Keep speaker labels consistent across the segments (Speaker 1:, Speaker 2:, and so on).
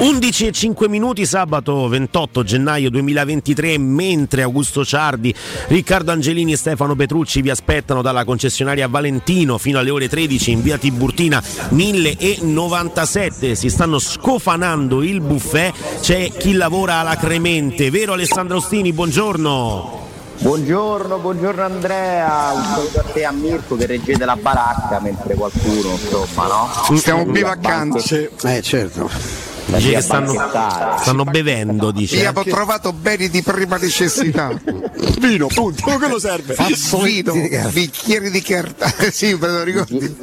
Speaker 1: 11 e 5 minuti sabato 28 gennaio 2023 mentre Augusto Ciardi, Riccardo Angelini e Stefano Petrucci vi aspettano dalla concessionaria Valentino fino alle ore 13 in via Tiburtina 1097 si stanno scofanando il buffet c'è chi lavora alla Cremente. Vero Alessandro Ostini buongiorno
Speaker 2: Buongiorno, buongiorno Andrea, un saluto a te a Mirko che reggete la baracca mentre qualcuno insomma no?
Speaker 3: Stiamo bivaccando.
Speaker 4: Eh certo.
Speaker 1: Dice che stanno, stanno bevendo, dice.
Speaker 3: Abbiamo trovato beni di prima necessità.
Speaker 4: Vino, punto, quello serve.
Speaker 3: Vino, bicchieri di carta. sì, me lo ricordi.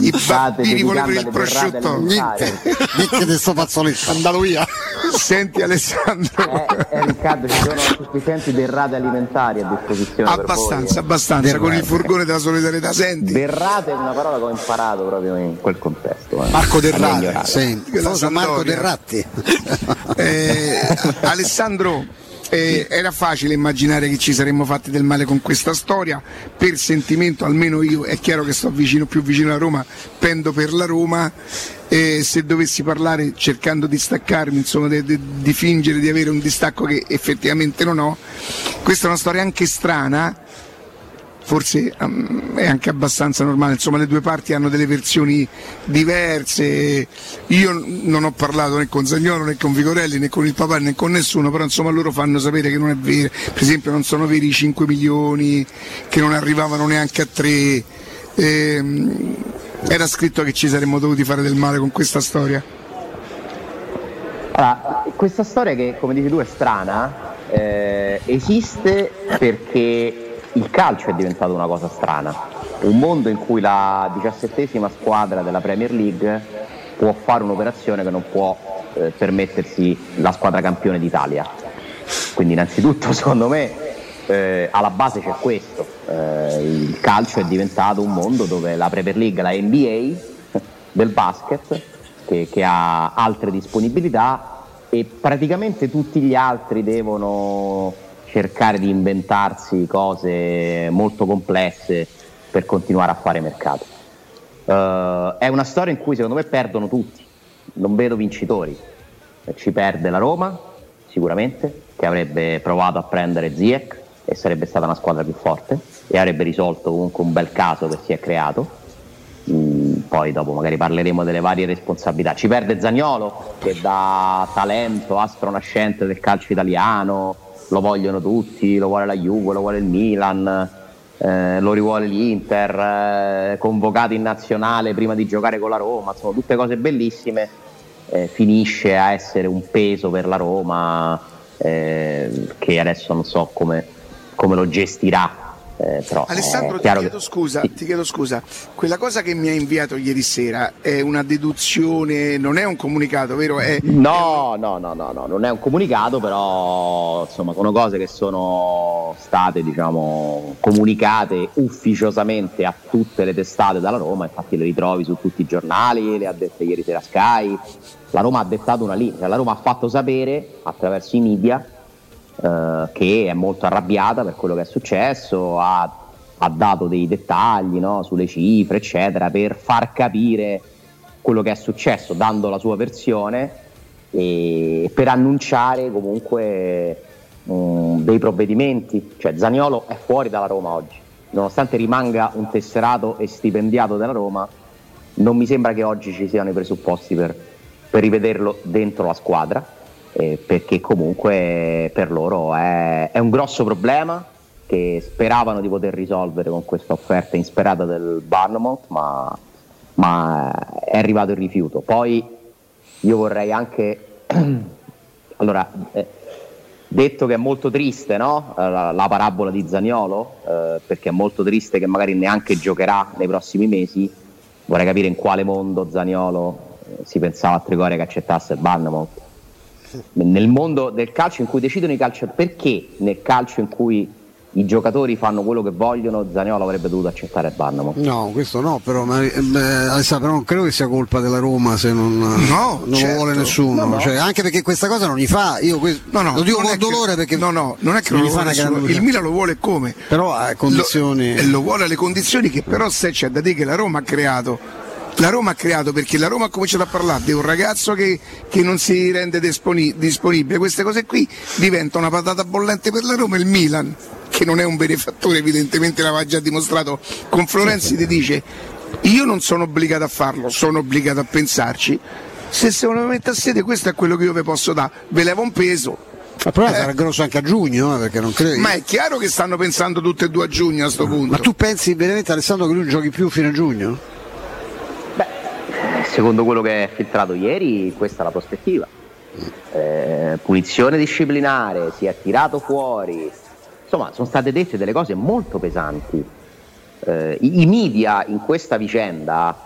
Speaker 3: I bambini volevano il prosciutto.
Speaker 4: Niente, niente di sto fazzoletto. Andato via.
Speaker 3: Senti Alessandro.
Speaker 2: Eh, eh, Riccardo, ci sono sufficienti derrate alimentari a disposizione.
Speaker 3: Abbastanza, abbastanza, derrate. con il furgone della solidarietà. Senti.
Speaker 2: Derrate è una parola che ho imparato proprio in quel contesto. Eh.
Speaker 4: Marco Derrate. Sì. Marco Derrate ratti.
Speaker 3: eh, Alessandro, eh, era facile immaginare che ci saremmo fatti del male con questa storia, per sentimento almeno io, è chiaro che sto vicino, più vicino alla Roma, pendo per la Roma, eh, se dovessi parlare cercando di staccarmi, insomma, de, de, di fingere di avere un distacco che effettivamente non ho, questa è una storia anche strana forse um, è anche abbastanza normale, insomma le due parti hanno delle versioni diverse, io non ho parlato né con Zagnolo né con Vigorelli né con il papà né con nessuno, però insomma loro fanno sapere che non è vero, per esempio non sono veri i 5 milioni, che non arrivavano neanche a 3, ehm, era scritto che ci saremmo dovuti fare del male con questa storia.
Speaker 2: Allora, questa storia che come dici tu è strana, eh, esiste perché il calcio è diventato una cosa strana, un mondo in cui la diciassettesima squadra della Premier League può fare un'operazione che non può eh, permettersi la squadra campione d'Italia. Quindi innanzitutto secondo me eh, alla base c'è questo, eh, il calcio è diventato un mondo dove la Premier League, la NBA del basket, che, che ha altre disponibilità e praticamente tutti gli altri devono cercare di inventarsi cose molto complesse per continuare a fare mercato. Uh, è una storia in cui secondo me perdono tutti, non vedo vincitori. Ci perde la Roma, sicuramente, che avrebbe provato a prendere Ziek e sarebbe stata una squadra più forte e avrebbe risolto comunque un bel caso che si è creato. Mm, poi dopo magari parleremo delle varie responsabilità. Ci perde Zagnolo che da talento astronascente del calcio italiano, lo vogliono tutti, lo vuole la Juve, lo vuole il Milan, eh, lo rivuole l'Inter, eh, convocato in nazionale prima di giocare con la Roma, sono tutte cose bellissime, eh, finisce a essere un peso per la Roma eh, che adesso non so come, come lo gestirà eh, però,
Speaker 3: Alessandro, ti chiedo, che... scusa, sì. ti chiedo scusa, quella cosa che mi hai inviato ieri sera è una deduzione, non è un comunicato, vero? È...
Speaker 2: No, no, no, no, no, non è un comunicato, però insomma sono cose che sono state diciamo, comunicate ufficiosamente a tutte le testate dalla Roma, infatti le ritrovi su tutti i giornali, le ha dette ieri sera Sky. La Roma ha dettato una linea, la Roma ha fatto sapere attraverso i media eh, che è molto arrabbiata per quello che è successo, ha, ha dato dei dettagli no, sulle cifre, eccetera, per far capire quello che è successo, dando la sua versione e per annunciare comunque um, dei provvedimenti. Cioè Zaniolo è fuori dalla Roma oggi, nonostante rimanga un tesserato e stipendiato della Roma, non mi sembra che oggi ci siano i presupposti per, per rivederlo dentro la squadra eh, perché comunque per loro è, è, un grosso problema che speravano di poter risolvere con questa offerta insperata del Barnamouth, ma, ma è arrivato il rifiuto. Poi io vorrei anche, allora, eh, detto che è molto triste no? la, la, parabola di Zagnolo, eh, perché è molto triste che magari neanche giocherà nei prossimi mesi, vorrei capire in quale mondo Zagnolo eh, si pensava a Trigoria che accettasse il Barnamouth nel mondo del calcio in cui decidono i calciatori, perché nel calcio in cui i giocatori fanno quello che vogliono, Zaniolo avrebbe dovuto accettare il Barnamo.
Speaker 4: No, questo no, però ma, eh, Alessandro, non credo che sia colpa della Roma se non, no, non certo. lo vuole nessuno. No, no. Cioè, anche perché questa cosa non gli fa. Io questo, lo dico con dolore perché
Speaker 3: no, no, non è che non, gli fa nessuno. Il Milan lo vuole come?
Speaker 4: Però a condizioni.
Speaker 3: Lo, lo vuole alle condizioni che però se c'è da dire che la Roma ha creato la Roma ha creato perché la Roma ha cominciato a parlare di un ragazzo che, che non si rende disponi- disponibile, queste cose qui diventano una patata bollente per la Roma, il Milan che non è un benefattore evidentemente l'aveva già dimostrato con Florenzi ti dice io non sono obbligato a farlo, sono obbligato a pensarci se secondo me a sede questo è quello che io vi posso dare, ve levo un peso
Speaker 4: ma però eh. sarà grosso anche a giugno, eh, perché non credo.
Speaker 3: Ma è chiaro che stanno pensando tutte e due a giugno a questo punto.
Speaker 4: Ma tu pensi veramente Alessandro che lui giochi più fino a giugno?
Speaker 2: Secondo quello che è filtrato ieri, questa è la prospettiva. Eh, punizione disciplinare, si è tirato fuori. Insomma, sono state dette delle cose molto pesanti. Eh, i, I media in questa vicenda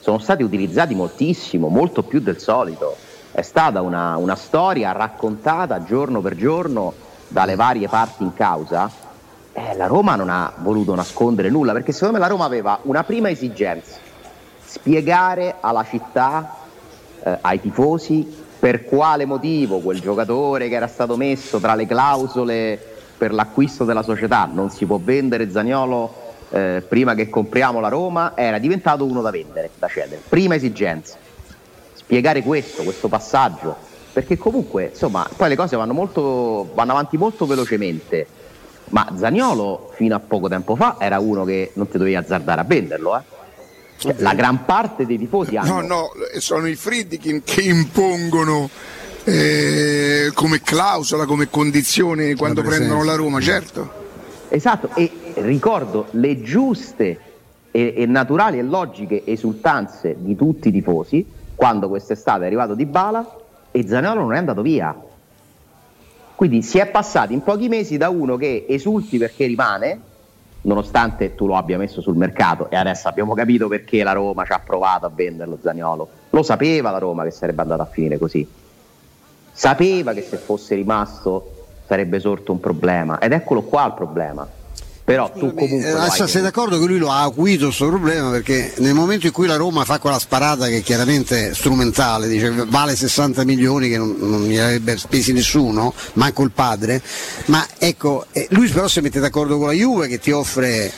Speaker 2: sono stati utilizzati moltissimo, molto più del solito è stata una, una storia raccontata giorno per giorno dalle varie parti in causa. Eh, la Roma non ha voluto nascondere nulla perché secondo me la Roma aveva una prima esigenza, spiegare alla città, eh, ai tifosi, per quale motivo quel giocatore che era stato messo tra le clausole per l'acquisto della società, non si può vendere Zagnolo eh, prima che compriamo la Roma, era diventato uno da vendere, da cedere. Prima esigenza spiegare questo, questo passaggio, perché comunque insomma poi le cose vanno, molto, vanno avanti molto velocemente, ma Zagnolo fino a poco tempo fa era uno che non ti dovevi azzardare a venderlo, eh? La gran parte dei tifosi hanno...
Speaker 3: No, no, sono i Friedkin che impongono eh, come clausola, come condizione quando prendono la Roma, certo.
Speaker 2: Esatto, e ricordo le giuste e, e naturali e logiche esultanze di tutti i tifosi quando quest'estate è arrivato Di Bala e Zaniolo non è andato via. Quindi si è passati in pochi mesi da uno che esulti perché rimane, nonostante tu lo abbia messo sul mercato e adesso abbiamo capito perché la Roma ci ha provato a venderlo Zaniolo. Lo sapeva la Roma che sarebbe andata a finire così. Sapeva che se fosse rimasto sarebbe sorto un problema ed eccolo qua il problema però tu comunque
Speaker 4: eh, sei d'accordo che lui lo ha acuito questo problema perché nel momento in cui la Roma fa quella sparata che è chiaramente strumentale dice vale 60 milioni che non, non gli avrebbe spesi nessuno manco il padre ma ecco eh, lui però si mette d'accordo con la Juve che ti offre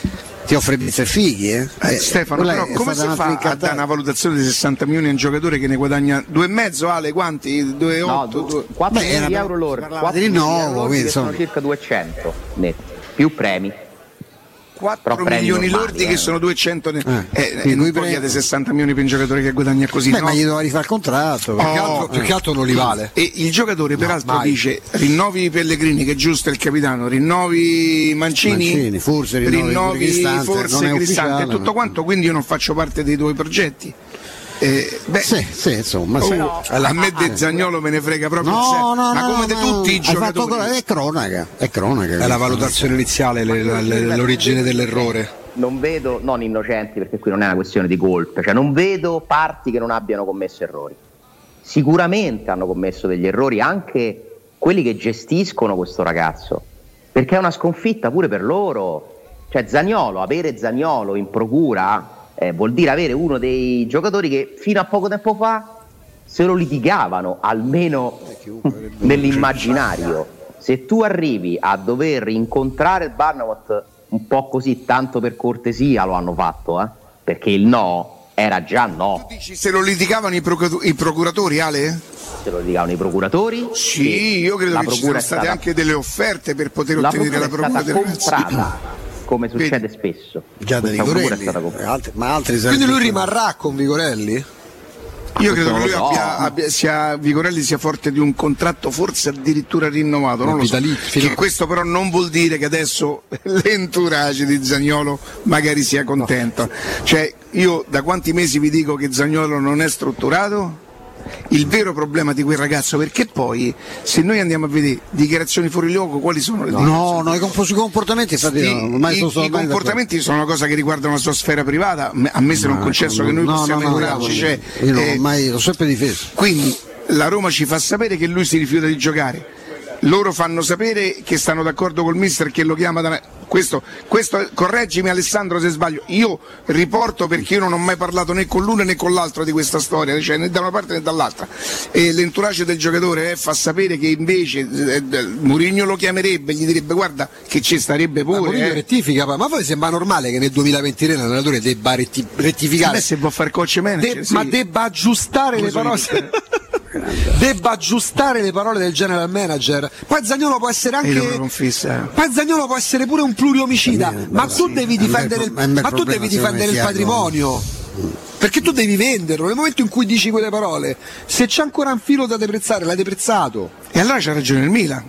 Speaker 4: ti offre pizza e fighi eh?
Speaker 3: Eh, Stefano però come si fa a dare una valutazione di 60 milioni a un giocatore che ne guadagna 2,5 Ale quanti? 2,8?
Speaker 2: No, 2, 4 milioni di euro loro 4
Speaker 4: di rinnovo
Speaker 2: sono circa 200 netti più premi
Speaker 3: 4 milioni lordi che sono 200 ne... eh, eh, non chiedere 60 milioni per un giocatore che guadagna così
Speaker 4: Beh,
Speaker 3: no?
Speaker 4: ma gli doveva rifare il contratto
Speaker 3: oh, più, che altro, più che altro non li vale. E il giocatore peraltro mai. dice rinnovi Pellegrini che è giusto è il capitano. Rinnovi Mancini,
Speaker 4: Mancini forse rinnovi,
Speaker 3: rinnovi
Speaker 4: Cristante,
Speaker 3: forse Cristante e tutto quanto quindi io non faccio parte dei tuoi progetti eh, beh,
Speaker 4: sì, sì, insomma, sì.
Speaker 3: Oh, a me De Zagnolo me ne frega proprio
Speaker 4: no,
Speaker 3: no,
Speaker 4: ma
Speaker 3: come
Speaker 4: di
Speaker 3: tutti i giocatori
Speaker 4: è cronaca è cronaca
Speaker 3: è la valutazione iniziale l'origine dell'errore
Speaker 2: non vedo, non innocenti perché qui non è una questione di colpe, cioè non vedo parti che non abbiano commesso errori. Sicuramente hanno commesso degli errori anche quelli che gestiscono questo ragazzo, perché è una sconfitta pure per loro. Cioè Zagnolo, avere Zagnolo in procura eh, vuol dire avere uno dei giocatori che fino a poco tempo fa se lo litigavano, almeno nell'immaginario. Se tu arrivi a dover incontrare il Barnabot un po' così, tanto per cortesia lo hanno fatto, eh? perché il no era già no.
Speaker 3: Tu dici se lo litigavano i, procur- i procuratori, Ale?
Speaker 2: Se lo litigavano i procuratori?
Speaker 3: Sì, io credo che ci siano state stata... anche delle offerte per poter
Speaker 2: la
Speaker 3: ottenere la procura.
Speaker 2: È stata comprata, come succede Vedi. spesso.
Speaker 4: Già da Vigorelli, altri, ma altri
Speaker 3: Quindi lui rimarrà con Vigorelli? Io credo che lui so. abbia, abbia, sia, Vigorelli sia forte di un contratto, forse addirittura rinnovato. Non lo so. Che questo però non vuol dire che adesso l'entourage di Zagnolo magari sia contento. Cioè, io da quanti mesi vi dico che Zagnolo non è strutturato? Il vero problema di quel ragazzo perché poi se noi andiamo a vedere dichiarazioni fuori luogo quali sono le
Speaker 4: no, no, no i comportamenti infatti
Speaker 3: sì, no, i, i comportamenti sono una cosa che riguardano la sua sfera privata. A me se non concesso no, che noi possiamo entrarci cioè,
Speaker 4: io eh, mai l'ho sempre difeso.
Speaker 3: quindi la Roma ci fa sapere che lui si rifiuta di giocare. Loro fanno sapere che stanno d'accordo col mister che lo chiama da Questo, questo, correggimi Alessandro se sbaglio, io riporto perché io non ho mai parlato né con l'uno né con l'altro di questa storia, cioè né da una parte né dall'altra. E l'entourage del giocatore eh, fa sapere che invece eh, Mourinho lo chiamerebbe, gli direbbe guarda che ci starebbe pure. Ma
Speaker 5: Mourinho
Speaker 3: eh.
Speaker 5: rettifica, ma poi sembra normale che nel 2023 l'allenatore debba rettificare.
Speaker 3: Sì, se vuol fare coach manager,
Speaker 5: De-
Speaker 3: sì.
Speaker 5: Ma debba aggiustare le parole. Debba aggiustare le parole del general manager. Poi Zagnolo può essere anche. Poi Zagnolo può essere pure un pluriomicida. Me, ma tu devi difendere ma tu devi difendere il patrimonio. Perché tu devi venderlo nel momento in cui dici quelle parole. Se c'è ancora un filo da deprezzare, l'hai deprezzato.
Speaker 3: E allora c'ha ragione il Milan.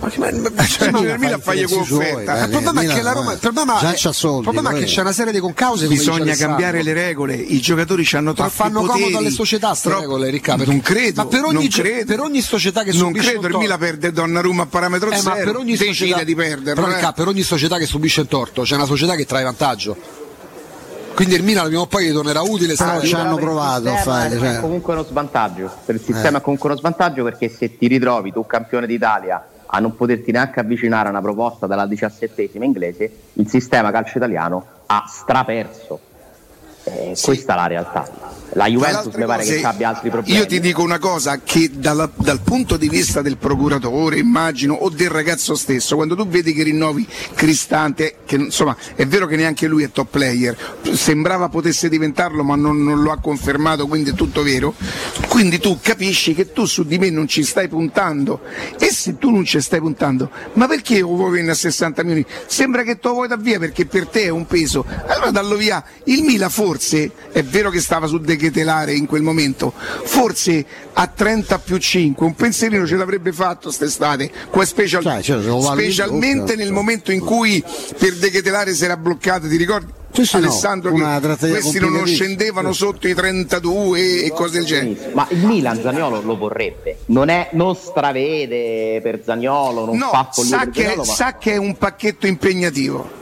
Speaker 3: Ma, ma, ma, cioè, ma il Milan fa gli offerta.
Speaker 5: Il problema è che la Roma, il problema, è, soldi, il problema è che c'è una serie di concause.
Speaker 3: Bisogna cambiare le regole. I giocatori hanno troppo.
Speaker 5: Ma fanno
Speaker 3: poteri,
Speaker 5: comodo alle società queste
Speaker 3: troppo,
Speaker 5: regole, Riccardo.
Speaker 3: Non credo.
Speaker 5: Ma per ogni,
Speaker 3: non
Speaker 5: credo, per ogni società che
Speaker 3: non
Speaker 5: subisce.
Speaker 3: Non credo il Milan perde Donnarumma a parametro
Speaker 5: eh,
Speaker 3: zero.
Speaker 5: Ma per ogni società
Speaker 3: di perdere.
Speaker 5: Però, Riccardo, per ogni società che subisce un torto, c'è una società che trae vantaggio quindi il Milan prima o poi tornerà utile
Speaker 4: ah, ci hanno provato a fare
Speaker 2: cioè. è comunque uno svantaggio per il sistema eh. è comunque uno svantaggio perché se ti ritrovi tu campione d'Italia a non poterti neanche avvicinare a una proposta dalla diciassettesima inglese il sistema calcio italiano ha straperso eh, sì. questa è la realtà la Juventus mi pare cose, che abbia altri problemi.
Speaker 3: Io ti dico una cosa, che dalla, dal punto di vista del procuratore, immagino, o del ragazzo stesso, quando tu vedi che rinnovi Cristante, che insomma è vero che neanche lui è top player, sembrava potesse diventarlo ma non, non lo ha confermato, quindi è tutto vero, quindi tu capisci che tu su di me non ci stai puntando e se tu non ci stai puntando, ma perché vuoi venire a 60 milioni? Sembra che tu vuoi da via perché per te è un peso, allora dallo via. Il Mila forse, è vero che stava su De Chetelare in quel momento, forse a 30 più 5 un pensierino ce l'avrebbe fatto quest'estate, special, cioè, cioè, specialmente nel momento in cui per De Chetelare si era bloccato, ti ricordi?
Speaker 4: Sì,
Speaker 3: Alessandro
Speaker 4: no,
Speaker 3: che questi non scendevano sotto i 32 e cose del genere.
Speaker 2: Ma il Milan Zagnolo lo vorrebbe? Non, è, non stravede per Zagnolo non
Speaker 3: no,
Speaker 2: fa
Speaker 3: sa, che,
Speaker 2: Zagnolo,
Speaker 3: ma... sa che è un pacchetto impegnativo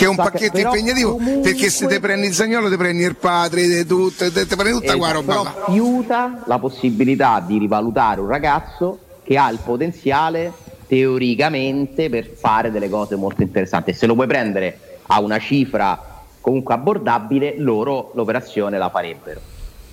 Speaker 3: che è un pacchetto che, impegnativo comunque... perché se ti prendi il Zagnolo ti prendi il padre ti, tutto, ti, ti prendi tutta esatto, qua roba
Speaker 2: però fiuta la possibilità di rivalutare un ragazzo che ha il potenziale teoricamente per fare delle cose molto interessanti e se lo puoi prendere a una cifra comunque abbordabile, loro l'operazione la farebbero.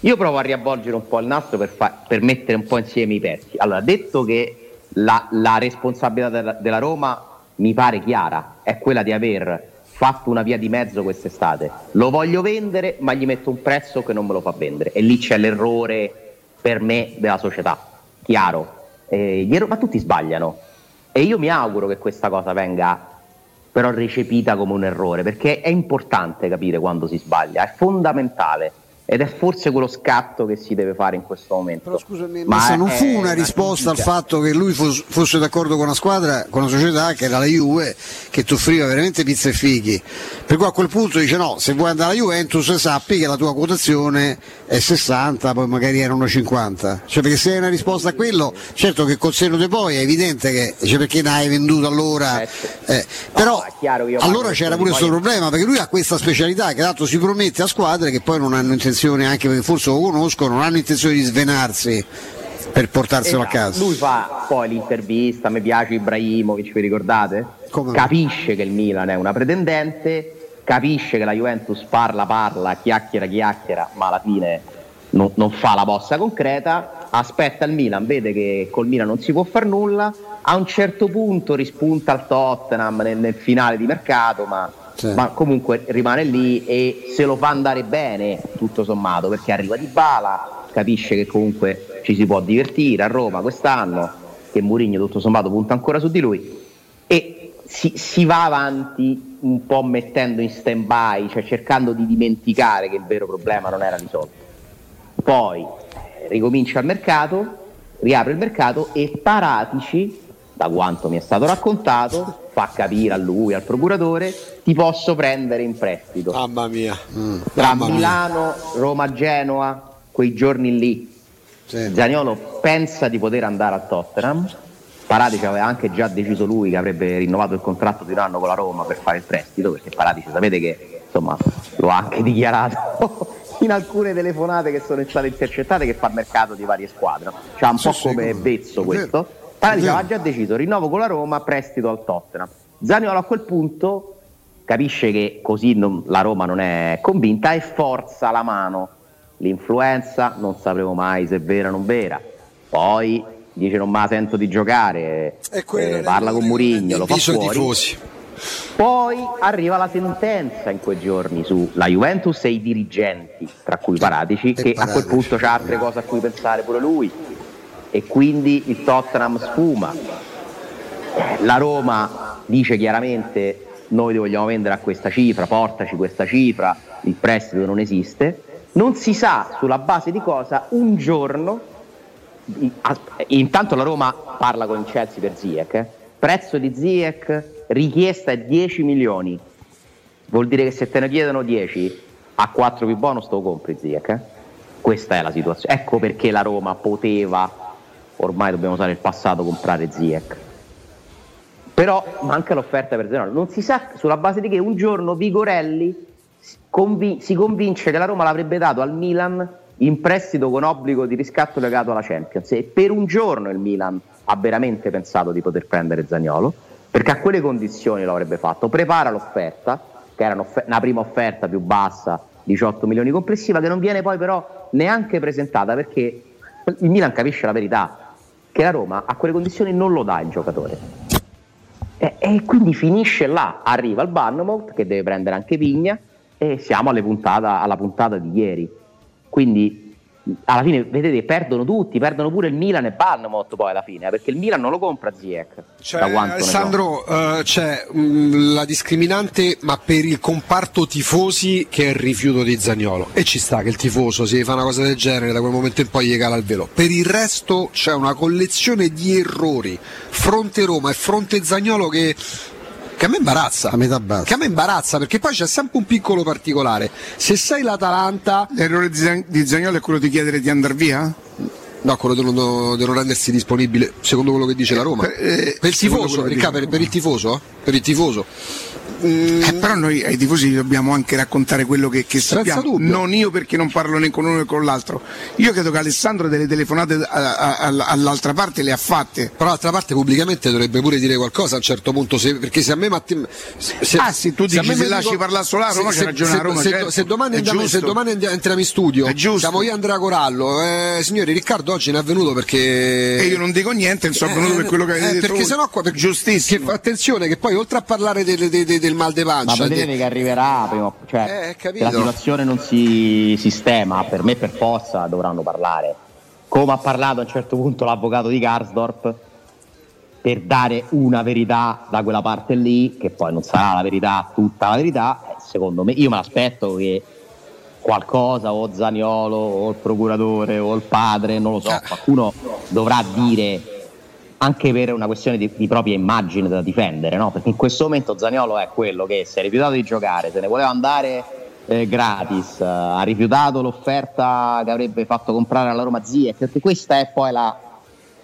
Speaker 2: Io provo a riavvolgere un po' il nastro per, fa- per mettere un po' insieme i pezzi. Allora, detto che la, la responsabilità della, della Roma mi pare chiara, è quella di aver fatto una via di mezzo quest'estate. Lo voglio vendere, ma gli metto un prezzo che non me lo fa vendere. E lì c'è l'errore per me della società. Chiaro. Eh, ma tutti sbagliano. E io mi auguro che questa cosa venga però recepita come un errore, perché è importante capire quando si sbaglia, è fondamentale ed è forse quello scatto che si deve fare in questo momento.
Speaker 4: Però scusami, ma non fu una, una risposta critica. al fatto che lui fosse, fosse d'accordo con una squadra, con una società che era la Juve, che ti offriva veramente pizza e fighi. Per cui a quel punto dice no, se vuoi andare alla Juventus sappi che la tua quotazione è 60, poi magari erano 50. Cioè perché se è una risposta a quello, certo che col seno di poi è evidente che cioè perché ne hai venduto allora. Eh, eh, però no, allora c'era pure questo problema, perché lui ha questa specialità che tanto si promette a squadre che poi non hanno intenzione intenzione, anche perché forse lo conoscono, non hanno intenzione di svenarsi per portarselo
Speaker 2: esatto. A casa. Lui fa poi l'intervista, mi piace Ibrahimovic, vi ricordate? Come? Capisce che il Milan è una pretendente, capisce che la Juventus parla, parla, chiacchiera, chiacchiera, ma alla fine non, non fa la posta concreta, aspetta il Milan, vede che col Milan non si può fare nulla, a un certo punto rispunta al Tottenham nel, nel finale di mercato, ma ma comunque rimane lì e se lo fa andare bene, tutto sommato, perché arriva di bala, capisce che comunque ci si può divertire a Roma quest'anno, che Mourinho tutto sommato punta ancora su di lui e si, si va avanti un po' mettendo in stand by, cioè cercando di dimenticare che il vero problema non era risolto. Poi eh, ricomincia il mercato, riapre il mercato e Paratici, da quanto mi è stato raccontato, fa capire a lui, al procuratore, ti posso prendere in prestito.
Speaker 5: Mamma mia.
Speaker 2: Mm. Tra Mamma Milano, mia. Roma, Genoa, quei giorni lì. Sì. Zaniolo pensa di poter andare a Tottenham. Paratici aveva anche già deciso lui che avrebbe rinnovato il contratto di un anno con la Roma per fare il prestito, perché Paratici sapete che insomma lo ha anche dichiarato in alcune telefonate che sono state intercettate che fa mercato di varie squadre. Cioè un sì, po' come Bezzo questo. Paratici aveva già deciso rinnovo con la Roma, prestito al Tottenham. Zaniolo a quel punto capisce che così non, la Roma non è convinta e forza la mano. L'influenza non sapremo mai se è vera o non vera. Poi dice non me la sento di giocare, eh, parla con Murigno, lo fa fuori. Tifosi. Poi arriva la sentenza in quei giorni sulla Juventus e i dirigenti, tra cui Paratici, che a quel punto c'ha altre cose a cui pensare pure lui. E quindi il Tottenham sfuma. La Roma dice chiaramente noi ti vogliamo vendere a questa cifra, portaci questa cifra, il prestito non esiste. Non si sa sulla base di cosa un giorno, intanto la Roma parla con Chelsea per Ziyech, eh? prezzo di Ziyech richiesta è 10 milioni, vuol dire che se te ne chiedono 10 a 4 più bonus te lo compri Ziyech. Eh? Questa è la situazione. Ecco perché la Roma poteva, ormai dobbiamo usare il passato, comprare Ziyech. Però manca l'offerta per Zenone. Non si sa sulla base di che un giorno Vigorelli si convince che la Roma l'avrebbe dato al Milan in prestito con obbligo di riscatto legato alla Champions e per un giorno il Milan ha veramente pensato di poter prendere Zagnolo perché a quelle condizioni lo avrebbe fatto. Prepara l'offerta, che era una prima offerta più bassa, 18 milioni complessiva, che non viene poi però neanche presentata perché il Milan capisce la verità, che la Roma a quelle condizioni non lo dà il giocatore. E, e quindi finisce là, arriva il Barnemouth che deve prendere anche Vigna e siamo puntata, alla puntata di ieri. Quindi alla fine vedete perdono tutti, perdono pure il Milan e Barnemouth poi alla fine, perché il Milan non lo compra Ziyech.
Speaker 5: Cioè, Alessandro, uh, c'è mh, mm, la discriminante ma per il comparto tifosi che è il rifiuto di Zagnolo e ci sta che il tifoso se fa una cosa del genere da quel momento in poi gli cala il velo. Per il resto c'è una collezione di errori fronte Roma e fronte Zagnolo che che a me imbarazza. A metà bassa. Che a me imbarazza perché poi c'è sempre un piccolo particolare. Se sei l'Atalanta.
Speaker 3: L'errore di Zagnolo è quello di chiedere di andare via?
Speaker 5: No, quello di non, rendersi disponibile, secondo quello che dice la Roma. Eh, per il tifoso, Riccardo, per, per il tifoso? Per il tifoso.
Speaker 3: Mm. Eh, però noi ai tifosi dobbiamo anche raccontare quello che, che sappiamo. Dubbio. Non io perché non parlo né con uno né con l'altro. Io credo che Alessandro delle telefonate a, a, a, all'altra parte le ha fatte.
Speaker 5: Però l'altra parte pubblicamente dovrebbe pure dire qualcosa a un certo punto. Se, perché se a me Matti,
Speaker 3: se, ah sì, tu dici se, se lasci parlare solo a Roma se, c'è ragione
Speaker 5: se,
Speaker 3: a Roma.
Speaker 5: Se,
Speaker 3: certo.
Speaker 5: se domani, andiamo, se domani entriamo in studio, siamo io Andrea Corallo. Eh, signori, Riccardo oggi ne è venuto perché.
Speaker 3: E io non dico niente, insomma, eh, venuto per quello che hai eh, detto.
Speaker 5: Perché sennò qua, per, giustissimo. Che, attenzione, che poi oltre a parlare del, del, del, del mal de pancia
Speaker 2: vedete che arriverà prima, cioè eh, la situazione non si sistema, per me per forza dovranno parlare. Come ha parlato a un certo punto l'avvocato di Garsdorp per dare una verità da quella parte lì, che poi non sarà la verità, tutta la verità, eh, secondo me io me l'aspetto che qualcosa o Zaniolo o il procuratore o il padre, non lo so, eh. qualcuno dovrà dire anche per una questione di, di propria immagine da difendere, no? perché in questo momento Zaniolo è quello che si è rifiutato di giocare, se ne voleva andare eh, gratis, ha rifiutato l'offerta che avrebbe fatto comprare alla Roma Zia, perché questa è poi la,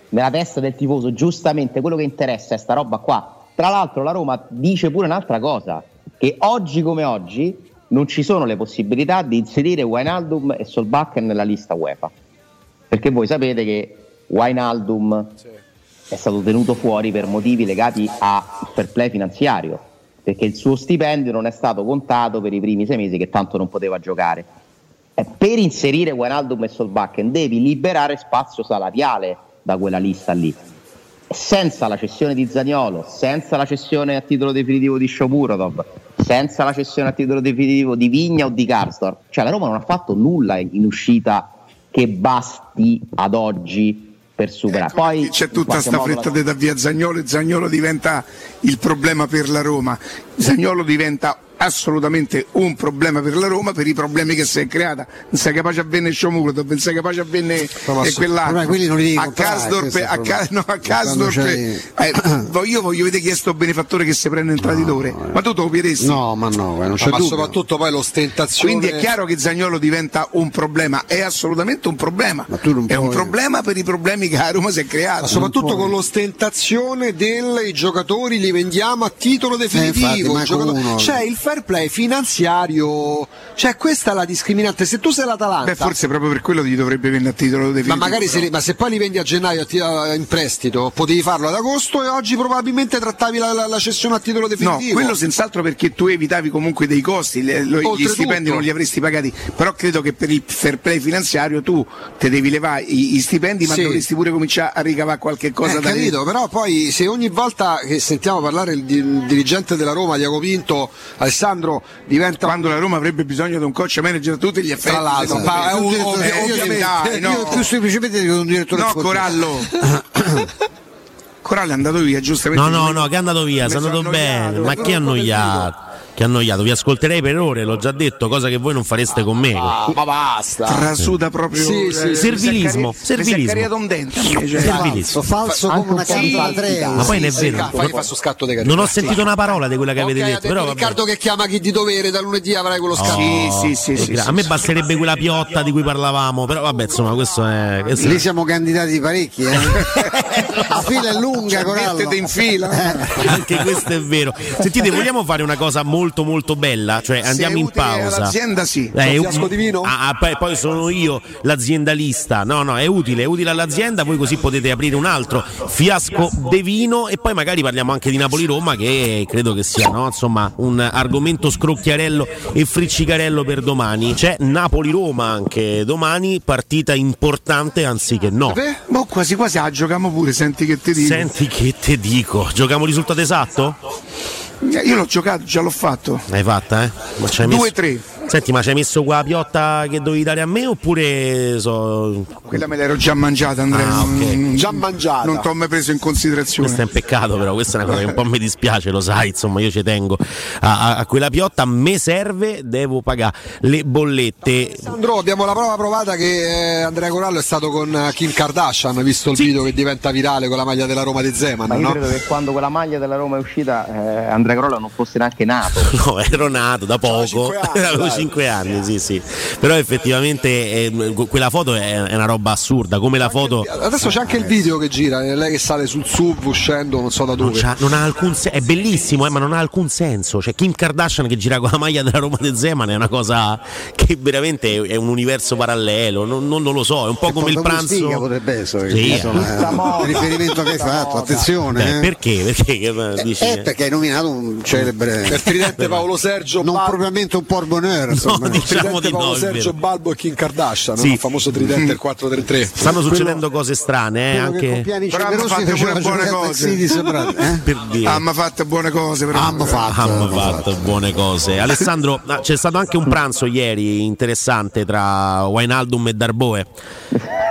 Speaker 2: nella testa del tifoso, giustamente quello che interessa è sta roba qua. Tra l'altro la Roma dice pure un'altra cosa, che oggi come oggi non ci sono le possibilità di inserire Wijnaldum e Solbakken nella lista UEFA, perché voi sapete che Wijnaldum... Sì è stato tenuto fuori per motivi legati al fair play finanziario, perché il suo stipendio non è stato contato per i primi sei mesi che tanto non poteva giocare. Eh, per inserire Wijnaldum e Solbakken devi liberare spazio salariale da quella lista lì. Senza la cessione di Zaniolo, senza la cessione a titolo definitivo di Shomurodov, senza la cessione a titolo definitivo di Vigna o di Karsdorp, cioè la Roma non ha fatto nulla in uscita che basti ad oggi per superare. Ecco, Poi
Speaker 3: c'è tutta questa fretta la... da via Zagnolo e Zagnolo diventa il problema per la Roma. Zagnolo diventa assolutamente un problema per la Roma per i problemi che si è creata. Non sei capace a venne Sciomuro non sei capace a venne e quell'altro.
Speaker 4: quelli non li
Speaker 3: a Casdorp a, Ca- no, a Casdorp eh, io voglio vedere chi è sto benefattore che si prende il traditore. No, ma tu te lo chiedessi?
Speaker 5: No ma no non c'è ma dubbio. soprattutto poi l'ostentazione
Speaker 3: quindi è chiaro che Zagnolo diventa un problema è assolutamente un problema. È un problema per i problemi che a Roma si è creata. Ma
Speaker 5: soprattutto con l'ostentazione dei giocatori li vendiamo a titolo definitivo eh, infatti, c'è il fatto fair play finanziario, cioè questa è la discriminante. Se tu sei l'Atalanta,
Speaker 3: beh, forse proprio per quello ti dovrebbe vendere a titolo definitivo.
Speaker 5: Ma magari se, li, ma se poi li vendi a gennaio in prestito, potevi farlo ad agosto e oggi probabilmente trattavi la, la, la cessione a titolo definitivo.
Speaker 3: No, quello senz'altro perché tu evitavi comunque dei costi, le, lo, gli stipendi non li avresti pagati, però credo che per il fair play finanziario tu te devi levare i, gli stipendi, ma sì. dovresti pure cominciare a ricavare qualche cosa
Speaker 5: eh,
Speaker 3: da
Speaker 5: capito, però poi se ogni volta che sentiamo parlare il, il dirigente della Roma, Diaco Pinto, Alessandro diventa
Speaker 3: quando la Roma avrebbe bisogno di un coach manager a tutti gli effetti.
Speaker 5: Tra l'altro, ma è un,
Speaker 4: ovviamente, no. io più semplicemente dico un direttore
Speaker 3: No, Corallo. Corallo è andato via, giustamente.
Speaker 1: No, no, no, che è andato via, è andato bene. Ma chi è annoiato? Annoiato, vi ascolterei per ore, l'ho già detto, cosa che voi non fareste con me.
Speaker 2: Ah, ma basta.
Speaker 3: Trasuda proprio
Speaker 1: sì, sì, eh, servilismo, servilismo.
Speaker 3: un dente. Cioè.
Speaker 4: Servilismo. Falso come una
Speaker 1: sì, Ma poi non è vero.
Speaker 5: Fai, fa sto scatto di
Speaker 1: Non ho sentito una parola di quella che avete detto, però
Speaker 5: Riccardo che chiama chi di dovere da lunedì avrai quello scatto.
Speaker 3: Oh, sì, sì, sì,
Speaker 1: A me basterebbe quella piotta di cui parlavamo, però vabbè, insomma, questo è questo
Speaker 4: Lì siamo candidati parecchi, eh. La fila è lunga, Corallo.
Speaker 3: Mettete in fila.
Speaker 1: Anche questo è vero. Sentite, vogliamo fare una cosa molto molto bella bella, cioè andiamo in pausa.
Speaker 3: L'azienda sì.
Speaker 1: Eh,
Speaker 5: un fiasco di vino?
Speaker 1: Ah, ah, poi, poi, sono io l'aziendalista. No, no, è utile, è utile all'azienda, voi così potete aprire un altro fiasco di vino e poi magari parliamo anche di Napoli-Roma che credo che sia, no? Insomma, un argomento scrocchiarello e friccicarello per domani. C'è Napoli-Roma anche domani, partita importante anziché no.
Speaker 3: Beh, ma quasi quasi la giochiamo pure, senti che ti dico.
Speaker 1: Senti che ti dico. Giochiamo risultato esatto?
Speaker 3: Io l'ho giocato, già l'ho fatto.
Speaker 1: L'hai fatta, eh?
Speaker 3: 2-3.
Speaker 1: Senti, ma ci hai messo qua la piotta che dovevi dare a me oppure so...
Speaker 3: Quella me l'ero già mangiata, Andrea.
Speaker 1: Ah, okay.
Speaker 5: già mangiata.
Speaker 3: Non ti ho mai preso in considerazione.
Speaker 1: Questo è un peccato, però, questa è una cosa che un po' mi dispiace, lo sai, insomma, io ci tengo a, a, a quella piotta, a me serve, devo pagare le bollette.
Speaker 5: Alessandro, abbiamo la prova provata che eh, Andrea Corallo è stato con eh, Kim Kardashian, visto il sì. video che diventa virale con la maglia della Roma di Zeman.
Speaker 2: Ma io
Speaker 5: no?
Speaker 2: credo che quando quella maglia della Roma è uscita, eh, Andrea Corallo non fosse neanche nato.
Speaker 1: no, ero nato da poco, avevo 5 anni, sì, sì. Però effettivamente eh, quella foto è, è, una roba assurda, come la foto...
Speaker 5: Adesso c'è anche il video che gira, lei che sale sul sub uscendo non so da dove.
Speaker 1: Non, non ha alcun senso, è bellissimo, eh, ma non ha alcun senso. Cioè Kim Kardashian che gira con la maglia della Roma de Zeman è una cosa che veramente è un universo parallelo, non, non, non lo so, è un po'
Speaker 4: e
Speaker 1: come il pranzo...
Speaker 4: potrebbe essere, sì. insomma, il riferimento che hai fatto, attenzione. Eh.
Speaker 1: Perché? Perché? Che,
Speaker 4: eh, dici, eh, perché hai nominato un celebre...
Speaker 5: Il tridente Paolo Sergio...
Speaker 4: Non propriamente un bonheur.
Speaker 1: No, diciamo di no,
Speaker 5: Sergio Balbo e Kim Kardashian, sì. no? il famoso tridente il 433.
Speaker 1: Stanno succedendo cose strane, eh, anche
Speaker 3: però hanno fatto pure buone cose.
Speaker 4: eh?
Speaker 1: per dire.
Speaker 3: Hanno fatto buone cose, però.
Speaker 4: Hanno fatto,
Speaker 1: hanno fatto buone cose. Alessandro, ah, c'è stato anche un pranzo ieri interessante tra Wainaldum e Darboe.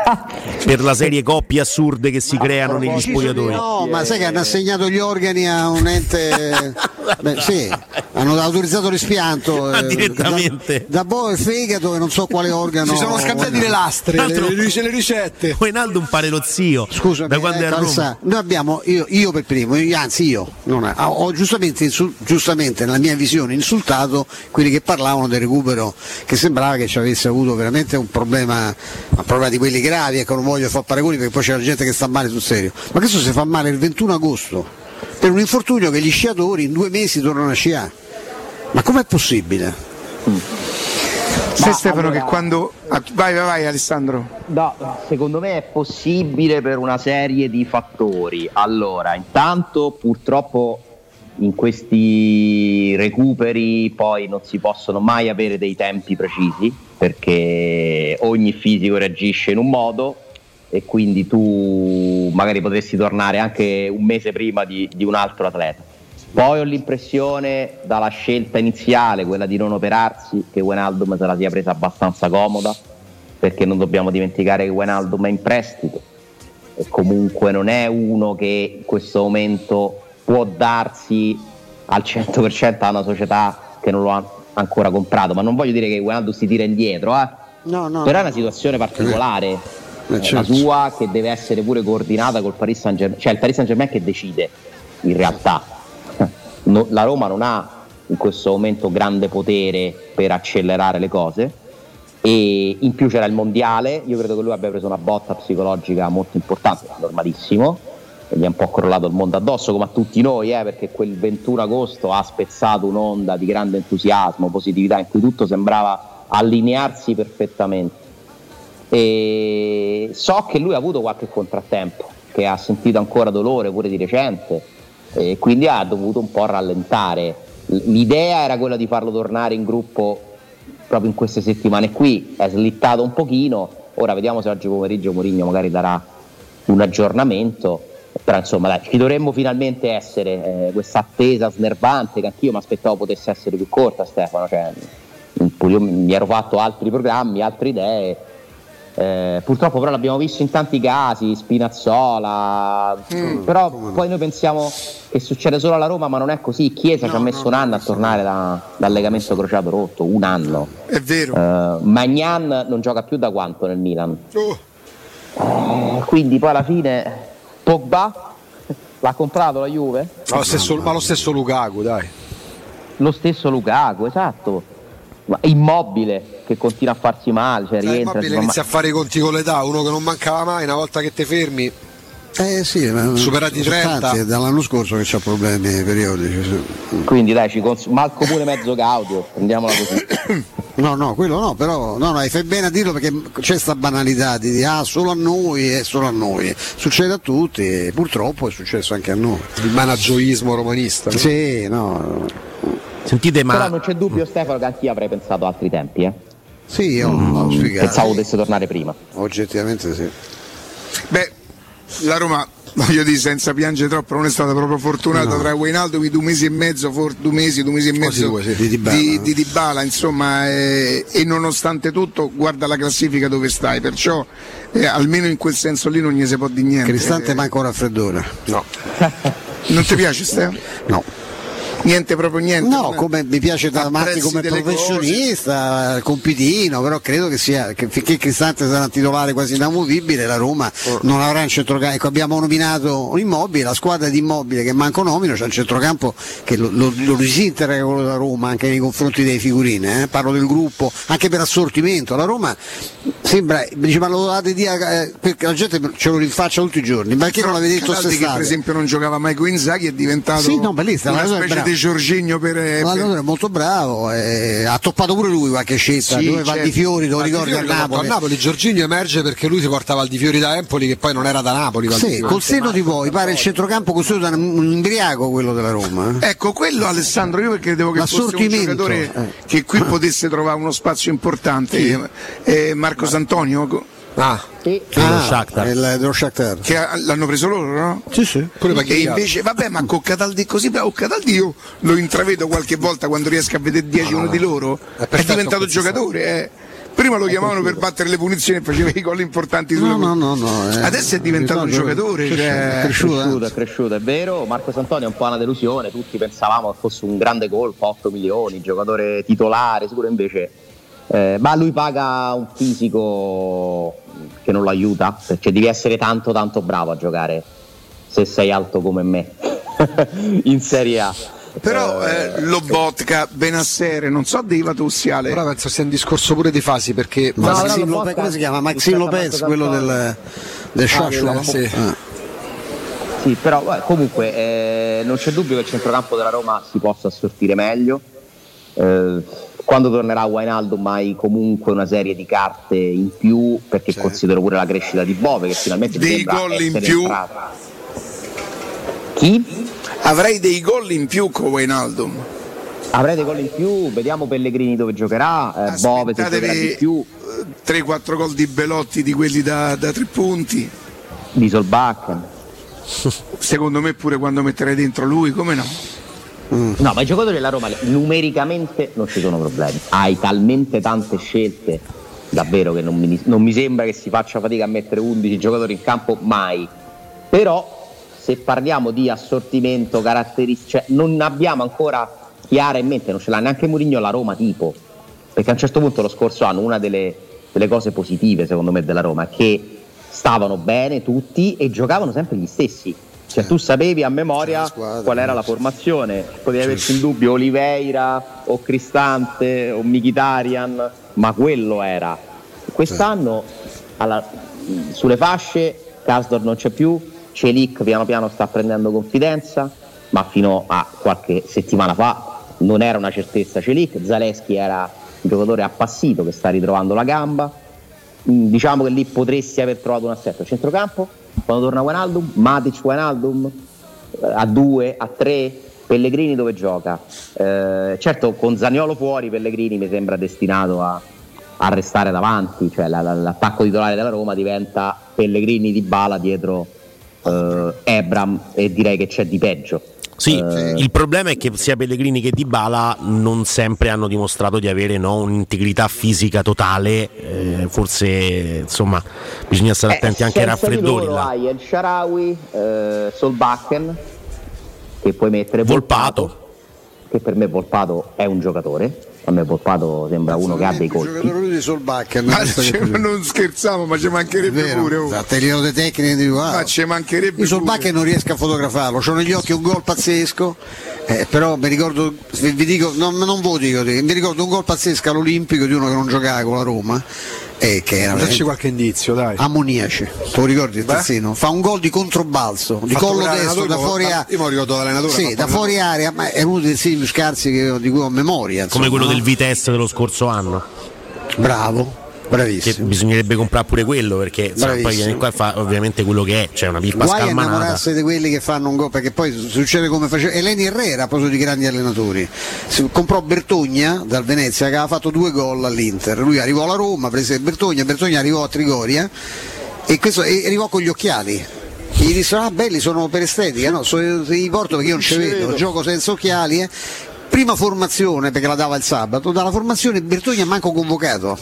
Speaker 1: per la serie coppie assurde che si creano negli spogliatoi.
Speaker 4: No, ma sai che hanno assegnato gli organi a un ente. Beh, sì, hanno autorizzato l'espianto.
Speaker 1: Ah, direttamente.
Speaker 4: Da, da boh e fegato e non so quale organo.
Speaker 5: Si sono scambiati le lastre,
Speaker 1: Altro,
Speaker 5: le, le, ricette.
Speaker 1: Wainaldum pare lo zio.
Speaker 4: Scusa,
Speaker 1: da quando
Speaker 4: eh,
Speaker 1: è a Roma.
Speaker 4: Noi abbiamo, io, io per primo, io, anzi io, non, ho giustamente, insul, giustamente nella mia visione insultato quelli che parlavano del recupero, che sembrava che ci avesse avuto veramente un problema, un problema di quelli gravi, ecco non voglio fare paragoni perché poi c'è la gente che sta male sul serio. Ma questo si fa male il 21 agosto per un infortunio che gli sciatori in due mesi tornano a sciare. Ma com'è possibile?
Speaker 3: Mm. Sai Stefano allora, che quando... Ah, vai, vai, vai Alessandro.
Speaker 2: No, secondo me è possibile per una serie di fattori. Allora, intanto purtroppo in questi recuperi poi non si possono mai avere dei tempi precisi perché ogni fisico reagisce in un modo e quindi tu magari potresti tornare anche un mese prima di, di un altro atleta. Poi ho l'impressione dalla scelta iniziale, quella di non operarsi, che Wenaldum se la sia presa abbastanza comoda, perché non dobbiamo dimenticare che Wenaldum è in prestito e comunque non è uno che in questo momento può darsi al 100% a una società che non lo ha ancora comprato, ma non voglio dire che Wenaldum si tira indietro, eh?
Speaker 4: no, no,
Speaker 2: però è una situazione particolare. Eh, certo. La sua che deve essere pure coordinata col Paris Saint Germain, cioè il Paris Saint Germain che decide in realtà no, la Roma non ha in questo momento grande potere per accelerare le cose e in più c'era il mondiale, io credo che lui abbia preso una botta psicologica molto importante, normalissimo, gli è un po' crollato il mondo addosso come a tutti noi, eh, perché quel 21 agosto ha spezzato un'onda di grande entusiasmo, positività in cui tutto sembrava allinearsi perfettamente. E so che lui ha avuto qualche contrattempo, che ha sentito ancora dolore pure di recente e quindi ha dovuto un po' rallentare. L'idea era quella di farlo tornare in gruppo proprio in queste settimane qui, è slittato un pochino, ora vediamo se oggi pomeriggio Mourinho magari darà un aggiornamento però insomma dai, ci dovremmo finalmente essere eh, questa attesa snervante che anch'io mi aspettavo potesse essere più corta Stefano cioè, io mi ero fatto altri programmi, altre idee eh, purtroppo però l'abbiamo visto in tanti casi, Spinazzola, mm, però poi noi pensiamo che succede solo alla Roma, ma non è così. Chiesa no, ci ha messo no, un anno a tornare da, dal legamento crociato rotto, un anno.
Speaker 3: È vero.
Speaker 2: Uh, Magnan non gioca più da quanto nel Milan? Oh. Uh, quindi poi alla fine Pogba l'ha comprato la Juve?
Speaker 5: Ma lo stesso, ma lo stesso Lukaku, dai.
Speaker 2: Lo stesso Lukaku, esatto. Ma immobile che continua a farsi male, cioè rientra.
Speaker 5: Immobile inizia ma... a fare i conti con l'età, uno che non mancava mai, una volta che ti fermi.
Speaker 4: Eh sì,
Speaker 5: superati i 30
Speaker 4: è dall'anno scorso che c'ha problemi periodici.
Speaker 2: Quindi dai, ci cons- ma il comune mezzo Gaudio, prendiamola così.
Speaker 4: No, no, quello no, però no, no, fai bene a dirlo perché c'è questa banalità di dire ah solo a noi è solo a noi. Succede a tutti e purtroppo è successo anche a noi.
Speaker 5: Il managioismo romanista.
Speaker 4: No? Sì, no.
Speaker 1: Sentite, ma...
Speaker 2: Però non c'è dubbio Stefano che anch'io avrei pensato a altri tempi, eh.
Speaker 4: Sì, io mm.
Speaker 2: Pensavo potesse tornare prima.
Speaker 4: Oggettivamente sì.
Speaker 3: Beh, la Roma voglio dire senza piangere troppo non è stata proprio fortunata no. tra Weinaldo due mesi e mezzo for, due mesi due mesi e mezzo
Speaker 4: oh, sì, di,
Speaker 3: Dybala, di, di Dybala insomma eh, e nonostante tutto guarda la classifica dove stai perciò eh, almeno in quel senso lì non gli si può di niente.
Speaker 4: Cristante eh, ma ancora raffreddore
Speaker 3: no. Non ti piace Stefano?
Speaker 4: no
Speaker 3: niente proprio niente.
Speaker 4: No, come mi piace da Matti come professionista, cose. compitino, però credo che sia che finché Cristante sarà titolare quasi inamovibile, la Roma oh. non avrà un centrocampo. Ecco, abbiamo nominato immobile, la squadra di immobile che manco nomino, c'è un centrocampo che lo, lo, lo disintegra quello della Roma anche nei confronti dei figurine, eh? parlo del gruppo, anche per assortimento. La Roma sembra, dice ma lo date di eh, perché la gente ce lo rinfaccia tutti i giorni, ma perché non l'avete detto
Speaker 3: che per esempio non giocava mai con Inzaghi è diventato
Speaker 4: sì, no, bellissima,
Speaker 3: una specie di Giorginio per,
Speaker 4: eh, per... è molto bravo eh, ha toppato pure lui qualche scelta sì, dove certo. va di Fiori te lo ricordi a Napoli
Speaker 5: a Napoli Giorginio emerge perché lui si portava al di Fiori da Empoli che poi non era da Napoli
Speaker 4: sì, col senno di poi pare il centrocampo costruito da un imbriaco quello della Roma
Speaker 3: eh. ecco quello Alessandro io perché credevo che fosse un giocatore eh. che qui potesse trovare uno spazio importante sì. Eh, Marco Santonio
Speaker 4: Ah, sì. ah, Shakhtar. Il, dello Shakhtar.
Speaker 3: Che l'hanno preso loro, no?
Speaker 4: Sì, sì.
Speaker 3: Pure e invece, vabbè, ma con Cataldi così, beh, con Cataldi io lo intravedo qualche volta quando riesco a vedere 10 uno di loro. È, è diventato giocatore, eh. Prima lo chiamavano per battere le punizioni e faceva i gol importanti
Speaker 4: no, no, no, no,
Speaker 3: eh. Adesso è diventato un giocatore. Cioè...
Speaker 2: È cresciuto, è cresciuto, è cresciuto, è vero. Marco Santonio è un po' una delusione, tutti pensavamo che fosse un grande colpo, 8 milioni, giocatore titolare, sicuro invece. Eh, ma lui paga un fisico che non lo aiuta, perché devi essere tanto tanto bravo a giocare se sei alto come me in Serie A.
Speaker 3: Però eh, Lobotka, Benassere, non so dei Vatussiale.
Speaker 5: Però penso sia un discorso pure di fasi perché
Speaker 4: no, Maxim no, Lopez, come si chiama? Maxim Lopez, quello del, del ah,
Speaker 2: sì. Ah. sì. però comunque eh, non c'è dubbio che il centrocampo della Roma si possa assortire meglio. Eh, quando tornerà Wijnaldum hai comunque una serie di carte in più perché sì. considero pure la crescita di Bove che finalmente
Speaker 3: dei gol in più
Speaker 2: entrata. chi?
Speaker 3: avrei dei gol in più con Wijnaldum
Speaker 2: avrei dei gol in più vediamo Pellegrini dove giocherà eh, Bove se giocherà di più
Speaker 3: 3-4 gol di Belotti di quelli da, da tre punti
Speaker 2: di Solbakken
Speaker 3: secondo me pure quando metterei dentro lui come no
Speaker 2: No, ma i giocatori della Roma numericamente non ci sono problemi. Hai talmente tante scelte, davvero che non mi, non mi sembra che si faccia fatica a mettere 11 giocatori in campo mai. Però se parliamo di assortimento, caratteristiche, cioè non abbiamo ancora chiara in mente, non ce l'ha neanche Mourinho la Roma tipo. Perché a un certo punto lo scorso anno una delle, delle cose positive secondo me della Roma è che stavano bene tutti e giocavano sempre gli stessi cioè, tu sapevi a memoria squadra, qual era la formazione, potevi averci il dubbio Oliveira o Cristante o Michitarian, ma quello era. Quest'anno alla, sulle fasce Casdor non c'è più, Celic piano piano sta prendendo confidenza, ma fino a qualche settimana fa non era una certezza Celic, Zaleschi era un giocatore appassito che sta ritrovando la gamba, mm, diciamo che lì potresti aver trovato un assetto. Centrocampo, quando torna Wijnaldum, Matic Wijnaldum, eh, a due, a tre, Pellegrini dove gioca? Eh, certo con Zagnolo fuori Pellegrini mi sembra destinato a, a restare davanti, cioè la, la, l'attacco titolare della Roma diventa Pellegrini di bala dietro eh, Ebram e direi che c'è di peggio.
Speaker 1: Sì, eh, il problema è che sia Pellegrini che Di Bala non sempre hanno dimostrato di avere no, un'integrità fisica totale, eh, forse insomma bisogna stare eh, attenti anche ai raffreddori.
Speaker 2: Loro hai El Sharawi, eh, Solbakken, che puoi mettere
Speaker 1: Volpato.
Speaker 2: Volpato, che per me Volpato è un giocatore a me Volpato sembra uno che ha dei colpi.
Speaker 3: di Solbakken ma non scherziamo ma ci mancherebbe Vero, pure oh.
Speaker 4: esatto, livello di tecnica individuale
Speaker 3: ma ci mancherebbe
Speaker 4: io Solbakken non riesco a fotografarlo ho negli occhi un gol pazzesco eh, però mi ricordo vi dico non, non ve lo dico mi ricordo un gol pazzesco all'Olimpico di uno che non giocava con la Roma eh, che era
Speaker 5: Dacci qualche indizio, dai.
Speaker 4: Ammoniace, te lo ricordi il terzino? Fa un gol di controbalzo, di collo destro da fuori area.
Speaker 3: Io mi ricordo dall'allenatore.
Speaker 4: Sì, da fuori area, ma è uno dei segni scarsi che, di cui ho memoria.
Speaker 1: Insomma, Come quello no? del Vitesse dello scorso anno.
Speaker 4: Bravo, Bravissimo. Che
Speaker 1: bisognerebbe comprare pure quello perché insomma, poi viene qua e fa ovviamente quello che è, cioè una pippa
Speaker 4: Guai
Speaker 1: scalmanata.
Speaker 4: Innamorarsi di quelli che fanno un gol perché poi succede come faceva Eleni Herrera, proprio di grandi allenatori. Si comprò Bertogna dal Venezia che aveva fatto due gol all'Inter. Lui arrivò alla Roma, prese Bertogna, Bertogna arrivò a Trigoria e, questo, e arrivò con gli occhiali gli dissero ah belli sono per estetica no so, li porto perché io non ci vedo gioco senza occhiali eh prima formazione perché la dava il sabato, dalla formazione Bertogna manco convocato,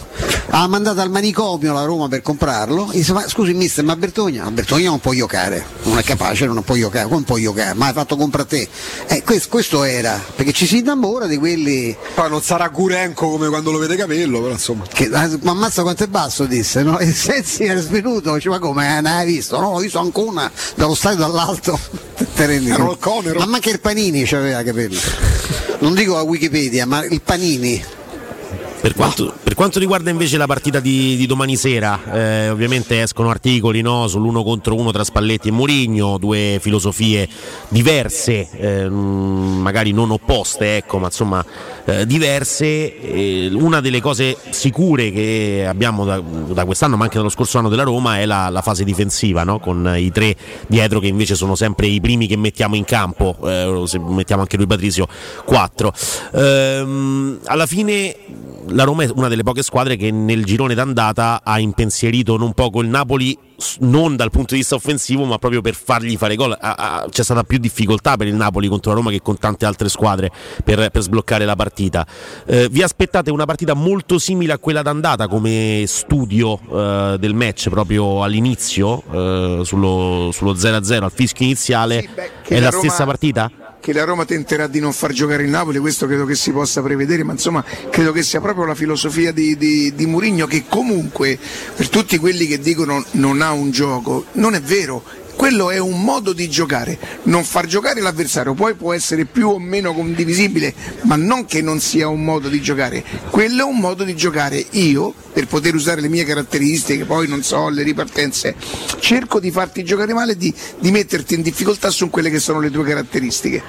Speaker 4: ha mandato al manicomio la Roma per comprarlo, e disse ma scusi mister ma Bertogna, ma Bertogna non può giocare, non è capace, non può giocare, come può giocare, ma hai fatto compra a te. Eh, questo, questo, era, perché ci si innamora di quelli...
Speaker 5: Poi non sarà Gurenco come quando lo vede Capello, però insomma...
Speaker 4: Che, ma ammazza quanto è basso disse, no? E Sensi era svenuto, diceva ma come, non hai visto? No, ho visto ancora dallo stadio dall'alto, te rendi Ma anche il Panini c'aveva capello non dico la Wikipedia, ma il Panini.
Speaker 1: Per quanto, per quanto, riguarda invece la partita di, di domani sera, eh, ovviamente escono articoli no, sull'uno contro uno tra Spalletti e Mourinho, due filosofie diverse, eh, magari non opposte, ecco, ma insomma eh, diverse. una delle cose sicure che abbiamo da, da, quest'anno, ma anche dallo scorso anno della Roma, è la, la fase difensiva, no? con i tre dietro che invece sono sempre i primi che mettiamo in campo, eh, se mettiamo anche lui Patrizio, quattro. Ehm, alla fine la Roma è una delle poche squadre che nel girone d'andata ha impensierito un poco il Napoli non dal punto di vista offensivo ma proprio per fargli fare gol. C'è stata più difficoltà per il Napoli contro la Roma che con tante altre squadre per, per sbloccare la partita. Eh, vi aspettate una partita molto simile a quella d'andata come studio eh, del match proprio all'inizio eh, sullo, sullo 0-0 al fischio iniziale? Sì, beh, è la, Roma... stessa partita?
Speaker 3: Che la Roma tenterà di non far giocare il Napoli, questo credo che si possa prevedere, ma insomma credo che sia proprio la filosofia di, di, di Murigno che comunque per tutti quelli che dicono non ha un gioco, non è vero, quello è un modo di giocare, non far giocare l'avversario, poi può essere più o meno condivisibile, ma non che non sia un modo di giocare, quello è un modo di giocare. Io, per poter usare le mie caratteristiche, poi non so, le ripartenze, cerco di farti giocare male di, di metterti in difficoltà su quelle che sono le tue caratteristiche.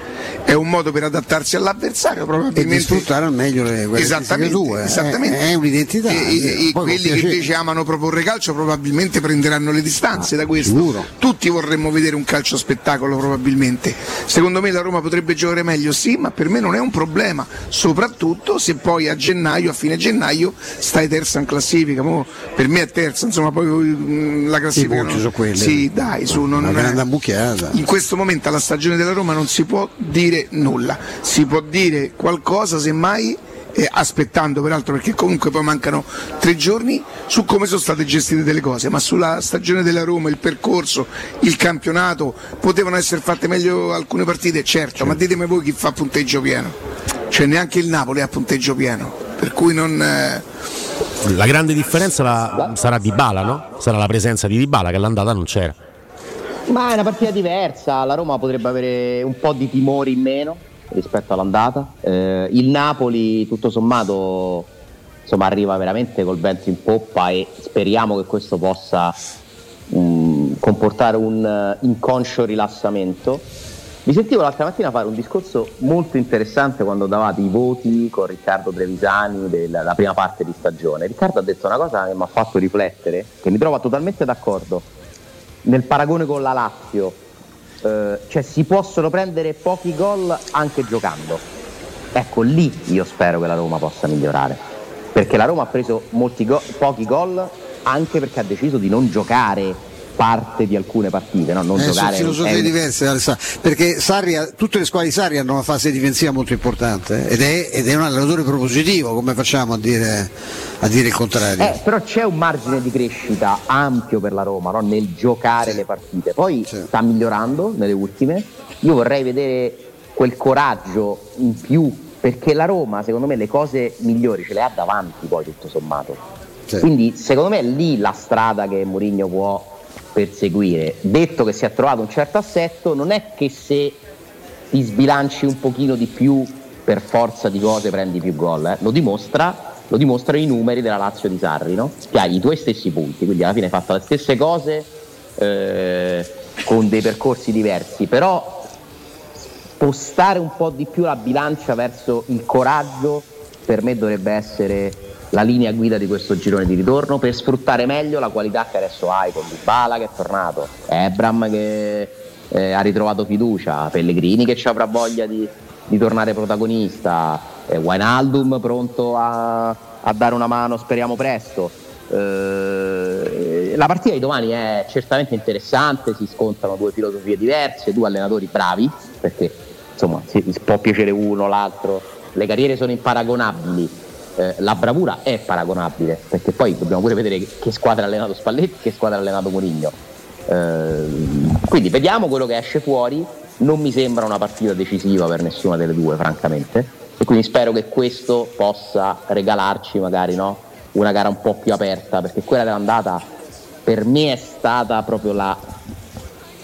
Speaker 3: È un modo per adattarsi all'avversario, probabilmente.
Speaker 4: E di sfruttare al meglio le
Speaker 3: esattamente,
Speaker 4: tue.
Speaker 3: Esattamente.
Speaker 4: È, è un'identità.
Speaker 3: E, e quelli che invece amano proporre calcio probabilmente prenderanno le distanze ah, da questo.
Speaker 4: Sicuro.
Speaker 3: Tutti vorremmo vedere un calcio spettacolo probabilmente. Secondo me la Roma potrebbe giocare meglio, sì, ma per me non è un problema, soprattutto se poi a gennaio, a fine gennaio, stai terza in classifica. Mo per me è terza, insomma, poi mm, la classifica. I
Speaker 4: non... su quelli.
Speaker 3: Sì, dai, su non
Speaker 4: una grande ammucchiata.
Speaker 3: In questo momento alla stagione della Roma non si può dire nulla, si può dire qualcosa semmai eh, aspettando peraltro perché comunque poi mancano tre giorni su come sono state gestite delle cose, ma sulla stagione della Roma, il percorso, il campionato, potevano essere fatte meglio alcune partite, certo, certo. ma ditemi voi chi fa punteggio pieno, cioè neanche il Napoli ha punteggio pieno, per cui non... Eh...
Speaker 1: La grande differenza la, sarà Di Bala, no? Sarà la presenza di Di Bala che all'andata non c'era.
Speaker 2: Ma è una partita diversa, la Roma potrebbe avere un po' di timori in meno, rispetto all'andata. Eh, il Napoli tutto sommato insomma, arriva veramente col vento in poppa e speriamo che questo possa mh, mm, comportare un uh, inconscio rilassamento. Vi sentivo l'altra mattina fare un discorso molto interessante quando davate i voti con Riccardo Trevisani della prima parte di stagione. Riccardo ha detto una cosa che mi ha fatto riflettere, che mi trova totalmente d'accordo. Nel paragone con la Lazio, eh, cioè si possono prendere pochi gol anche giocando. Ecco, lì io spero che la Roma possa migliorare. Perché la Roma ha preso go- pochi gol anche perché ha deciso di non giocare parte di alcune partite, no? non
Speaker 4: eh,
Speaker 2: giocare.
Speaker 4: Sono filosofie è... diverse, perché Sarri, tutte le squadre di Sarri hanno una fase difensiva molto importante ed è, ed è un allenatore propositivo, come facciamo a dire, a dire il contrario?
Speaker 2: Eh, però c'è un margine di crescita ampio per la Roma no? nel giocare sì. le partite, poi sì. sta migliorando nelle ultime, io vorrei vedere quel coraggio in più perché la Roma secondo me le cose migliori ce le ha davanti poi tutto sommato. Sì. Quindi secondo me è lì la strada che Mourinho può perseguire. Detto che si è trovato un certo assetto, non è che se ti sbilanci un pochino di più per forza di cose prendi più gol, eh. lo, dimostra, lo dimostrano i numeri della Lazio di Sarri, no? che hai i tuoi stessi punti, quindi alla fine hai fatto le stesse cose eh, con dei percorsi diversi, però spostare un po' di più la bilancia verso il coraggio per me dovrebbe essere la linea guida di questo girone di ritorno per sfruttare meglio la qualità che adesso hai con Dybala che è tornato, Ebram che eh, ha ritrovato fiducia, Pellegrini che ci avrà voglia di, di tornare protagonista, eh, Wijnaldum pronto a, a, dare una mano, speriamo presto. Eh, la partita di domani è certamente interessante, si scontrano due filosofie diverse, due allenatori bravi, perché insomma si, si può piacere uno, l'altro, le carriere sono imparagonabili eh, la bravura è paragonabile, perché poi dobbiamo pure vedere che squadra ha allenato Spalletti, che squadra ha allenato Mourinho. Eh, quindi vediamo quello che esce fuori, non mi sembra una partita decisiva per nessuna delle due, francamente, e quindi spero che questo possa regalarci magari no? una gara un po' più aperta, perché quella dell'andata per me è stata proprio la,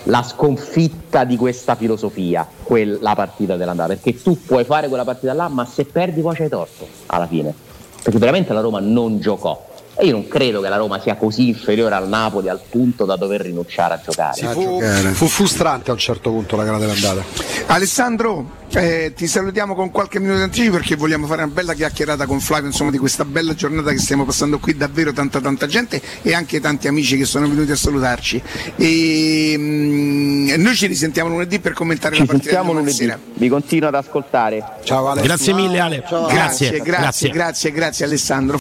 Speaker 2: la sconfitta di questa filosofia, quella partita dell'andata, perché tu puoi fare quella partita là, ma se perdi poi c'hai torto alla fine, perché veramente la Roma non giocò. E io non credo che la Roma sia così inferiore al Napoli al punto da dover rinunciare a giocare. Sì,
Speaker 5: fu, fu, frustrante a un certo punto la gara dell'andata.
Speaker 3: Alessandro, eh, ti salutiamo con qualche minuto di anticipo perché vogliamo fare una bella chiacchierata con Flavio insomma, di questa bella giornata che stiamo passando qui, davvero tanta tanta gente e anche tanti amici che sono venuti a salutarci. E, mh, mm, noi ci risentiamo lunedì per commentare
Speaker 2: ci
Speaker 3: la partita
Speaker 2: di lunedì. Sera. Vi continuo ad ascoltare.
Speaker 1: Ciao Ale. Grazie mille Ale.
Speaker 3: Ciao. Grazie, grazie, grazie, grazie, grazie Alessandro.